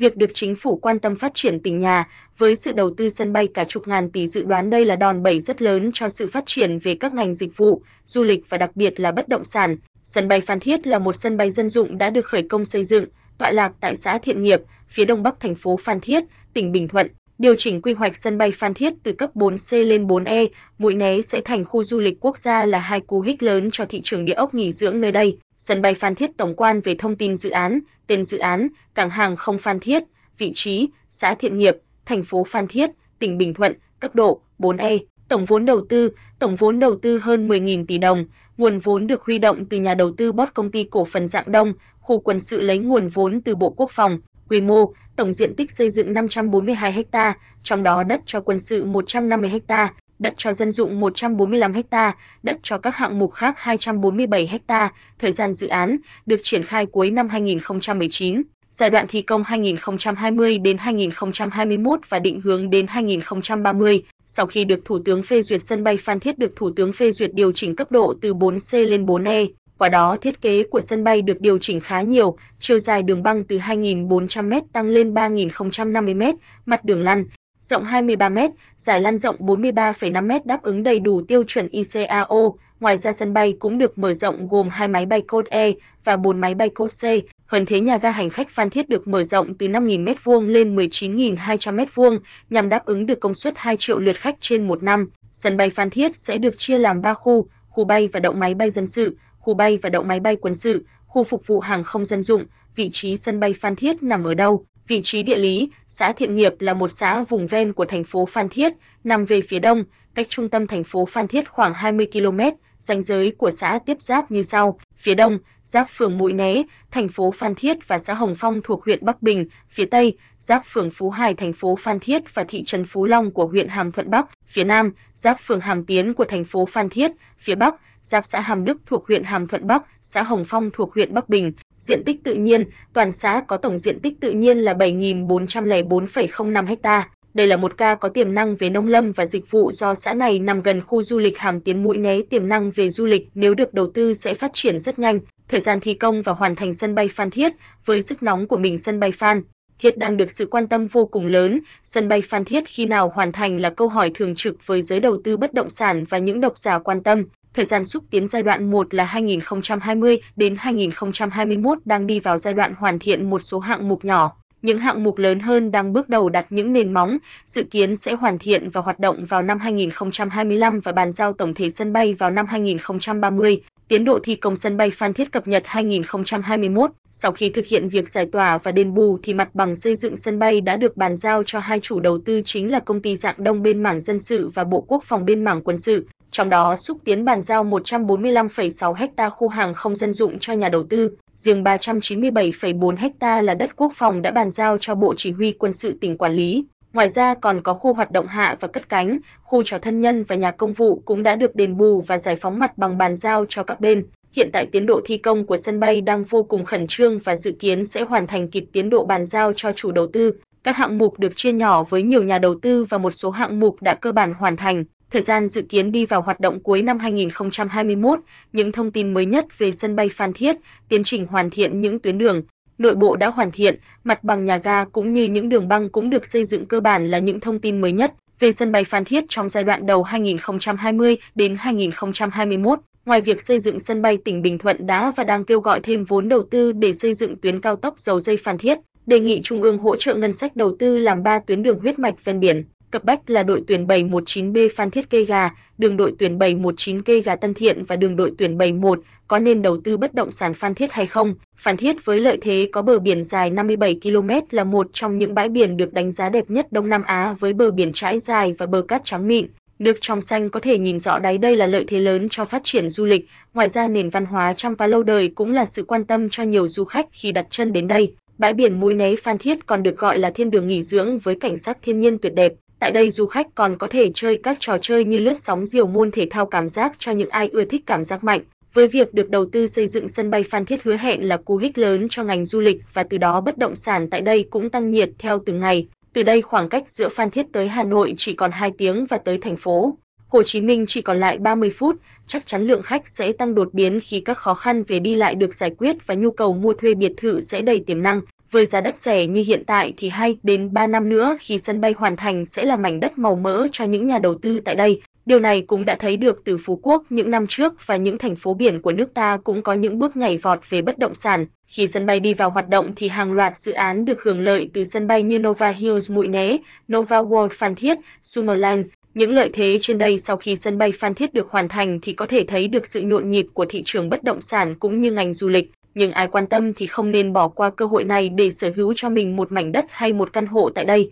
việc được chính phủ quan tâm phát triển tỉnh nhà, với sự đầu tư sân bay cả chục ngàn tỷ dự đoán đây là đòn bẩy rất lớn cho sự phát triển về các ngành dịch vụ, du lịch và đặc biệt là bất động sản. Sân bay Phan Thiết là một sân bay dân dụng đã được khởi công xây dựng, tọa lạc tại xã Thiện Nghiệp, phía đông bắc thành phố Phan Thiết, tỉnh Bình Thuận. Điều chỉnh quy hoạch sân bay Phan Thiết từ cấp 4C lên 4E, Mũi Né sẽ thành khu du lịch quốc gia là hai cú hích lớn cho thị trường địa ốc nghỉ dưỡng nơi đây. Sân bay Phan Thiết tổng quan về thông tin dự án, tên dự án, cảng hàng không Phan Thiết, vị trí, xã Thiện Nghiệp, thành phố Phan Thiết, tỉnh Bình Thuận, cấp độ 4A, Tổng vốn đầu tư, tổng vốn đầu tư hơn 10.000 tỷ đồng, nguồn vốn được huy động từ nhà đầu tư Bot công ty cổ phần Dạng Đông, khu quân sự lấy nguồn vốn từ Bộ Quốc phòng, quy mô, tổng diện tích xây dựng 542 ha, trong đó đất cho quân sự 150 ha, đất cho dân dụng 145 ha, đất cho các hạng mục khác 247 ha. Thời gian dự án được triển khai cuối năm 2019, giai đoạn thi công 2020 đến 2021 và định hướng đến 2030. Sau khi được Thủ tướng phê duyệt sân bay Phan Thiết được Thủ tướng phê duyệt điều chỉnh cấp độ từ 4C lên 4E. Qua đó thiết kế của sân bay được điều chỉnh khá nhiều, chiều dài đường băng từ 2.400m tăng lên 3.050m, mặt đường lăn rộng 23m, dài lăn rộng 43,5m đáp ứng đầy đủ tiêu chuẩn ICAO. Ngoài ra sân bay cũng được mở rộng gồm hai máy bay code E và 4 máy bay code C. Hơn thế nhà ga hành khách Phan Thiết được mở rộng từ 5.000 m2 lên 19.200 m2 nhằm đáp ứng được công suất 2 triệu lượt khách trên một năm. Sân bay Phan Thiết sẽ được chia làm 3 khu, khu bay và đậu máy bay dân sự, khu bay và đậu máy bay quân sự, khu phục vụ hàng không dân dụng. Vị trí sân bay Phan Thiết nằm ở đâu? Vị trí địa lý, xã Thiện Nghiệp là một xã vùng ven của thành phố Phan Thiết, nằm về phía đông, cách trung tâm thành phố Phan Thiết khoảng 20 km. Ranh giới của xã tiếp giáp như sau: phía đông, giáp phường Mũi Né, thành phố Phan Thiết và xã Hồng Phong thuộc huyện Bắc Bình; phía tây, giáp phường Phú Hải, thành phố Phan Thiết và thị trấn Phú Long của huyện Hàm Thuận Bắc; phía nam, giáp phường Hàm Tiến của thành phố Phan Thiết; phía bắc, giáp xã Hàm Đức thuộc huyện Hàm Thuận Bắc, xã Hồng Phong thuộc huyện Bắc Bình. Diện tích tự nhiên, toàn xã có tổng diện tích tự nhiên là 7.404,05 ha. Đây là một ca có tiềm năng về nông lâm và dịch vụ do xã này nằm gần khu du lịch Hàm Tiến Mũi Né tiềm năng về du lịch nếu được đầu tư sẽ phát triển rất nhanh. Thời gian thi công và hoàn thành sân bay Phan Thiết với sức nóng của mình sân bay Phan Thiết đang được sự quan tâm vô cùng lớn, sân bay Phan Thiết khi nào hoàn thành là câu hỏi thường trực với giới đầu tư bất động sản và những độc giả quan tâm. Thời gian xúc tiến giai đoạn 1 là 2020 đến 2021 đang đi vào giai đoạn hoàn thiện một số hạng mục nhỏ. Những hạng mục lớn hơn đang bước đầu đặt những nền móng, dự kiến sẽ hoàn thiện và hoạt động vào năm 2025 và bàn giao tổng thể sân bay vào năm 2030. Tiến độ thi công sân bay Phan Thiết cập nhật 2021. Sau khi thực hiện việc giải tỏa và đền bù thì mặt bằng xây dựng sân bay đã được bàn giao cho hai chủ đầu tư chính là công ty Dạng Đông bên mảng dân sự và Bộ Quốc phòng bên mảng quân sự trong đó xúc tiến bàn giao 145,6 ha khu hàng không dân dụng cho nhà đầu tư, riêng 397,4 ha là đất quốc phòng đã bàn giao cho Bộ Chỉ huy Quân sự tỉnh quản lý. Ngoài ra còn có khu hoạt động hạ và cất cánh, khu cho thân nhân và nhà công vụ cũng đã được đền bù và giải phóng mặt bằng bàn giao cho các bên. Hiện tại tiến độ thi công của sân bay đang vô cùng khẩn trương và dự kiến sẽ hoàn thành kịp tiến độ bàn giao cho chủ đầu tư. Các hạng mục được chia nhỏ với nhiều nhà đầu tư và một số hạng mục đã cơ bản hoàn thành. Thời gian dự kiến đi vào hoạt động cuối năm 2021, những thông tin mới nhất về sân bay Phan Thiết, tiến trình hoàn thiện những tuyến đường, nội bộ đã hoàn thiện, mặt bằng nhà ga cũng như những đường băng cũng được xây dựng cơ bản là những thông tin mới nhất về sân bay Phan Thiết trong giai đoạn đầu 2020 đến 2021. Ngoài việc xây dựng sân bay tỉnh Bình Thuận đã và đang kêu gọi thêm vốn đầu tư để xây dựng tuyến cao tốc dầu dây Phan Thiết, đề nghị Trung ương hỗ trợ ngân sách đầu tư làm 3 tuyến đường huyết mạch ven biển. Cập bách là đội tuyển 719B Phan Thiết Cây Gà, đường đội tuyển 719 Cây Gà Tân Thiện và đường đội tuyển 71 có nên đầu tư bất động sản Phan Thiết hay không? Phan Thiết với lợi thế có bờ biển dài 57 km là một trong những bãi biển được đánh giá đẹp nhất Đông Nam Á với bờ biển trải dài và bờ cát trắng mịn. Nước trong xanh có thể nhìn rõ đáy đây là lợi thế lớn cho phát triển du lịch, ngoài ra nền văn hóa trăm và lâu đời cũng là sự quan tâm cho nhiều du khách khi đặt chân đến đây. Bãi biển Mũi Né Phan Thiết còn được gọi là thiên đường nghỉ dưỡng với cảnh sắc thiên nhiên tuyệt đẹp, Tại đây du khách còn có thể chơi các trò chơi như lướt sóng diều môn thể thao cảm giác cho những ai ưa thích cảm giác mạnh. Với việc được đầu tư xây dựng sân bay Phan Thiết hứa hẹn là cú hích lớn cho ngành du lịch và từ đó bất động sản tại đây cũng tăng nhiệt theo từng ngày. Từ đây khoảng cách giữa Phan Thiết tới Hà Nội chỉ còn 2 tiếng và tới thành phố Hồ Chí Minh chỉ còn lại 30 phút, chắc chắn lượng khách sẽ tăng đột biến khi các khó khăn về đi lại được giải quyết và nhu cầu mua thuê biệt thự sẽ đầy tiềm năng. Với giá đất rẻ như hiện tại thì 2 đến 3 năm nữa khi sân bay hoàn thành sẽ là mảnh đất màu mỡ cho những nhà đầu tư tại đây. Điều này cũng đã thấy được từ Phú Quốc những năm trước và những thành phố biển của nước ta cũng có những bước nhảy vọt về bất động sản. Khi sân bay đi vào hoạt động thì hàng loạt dự án được hưởng lợi từ sân bay như Nova Hills Mũi Né, Nova World Phan Thiết, Summerland. Những lợi thế trên đây sau khi sân bay Phan Thiết được hoàn thành thì có thể thấy được sự nhộn nhịp của thị trường bất động sản cũng như ngành du lịch nhưng ai quan tâm thì không nên bỏ qua cơ hội này để sở hữu cho mình một mảnh đất hay một căn hộ tại đây.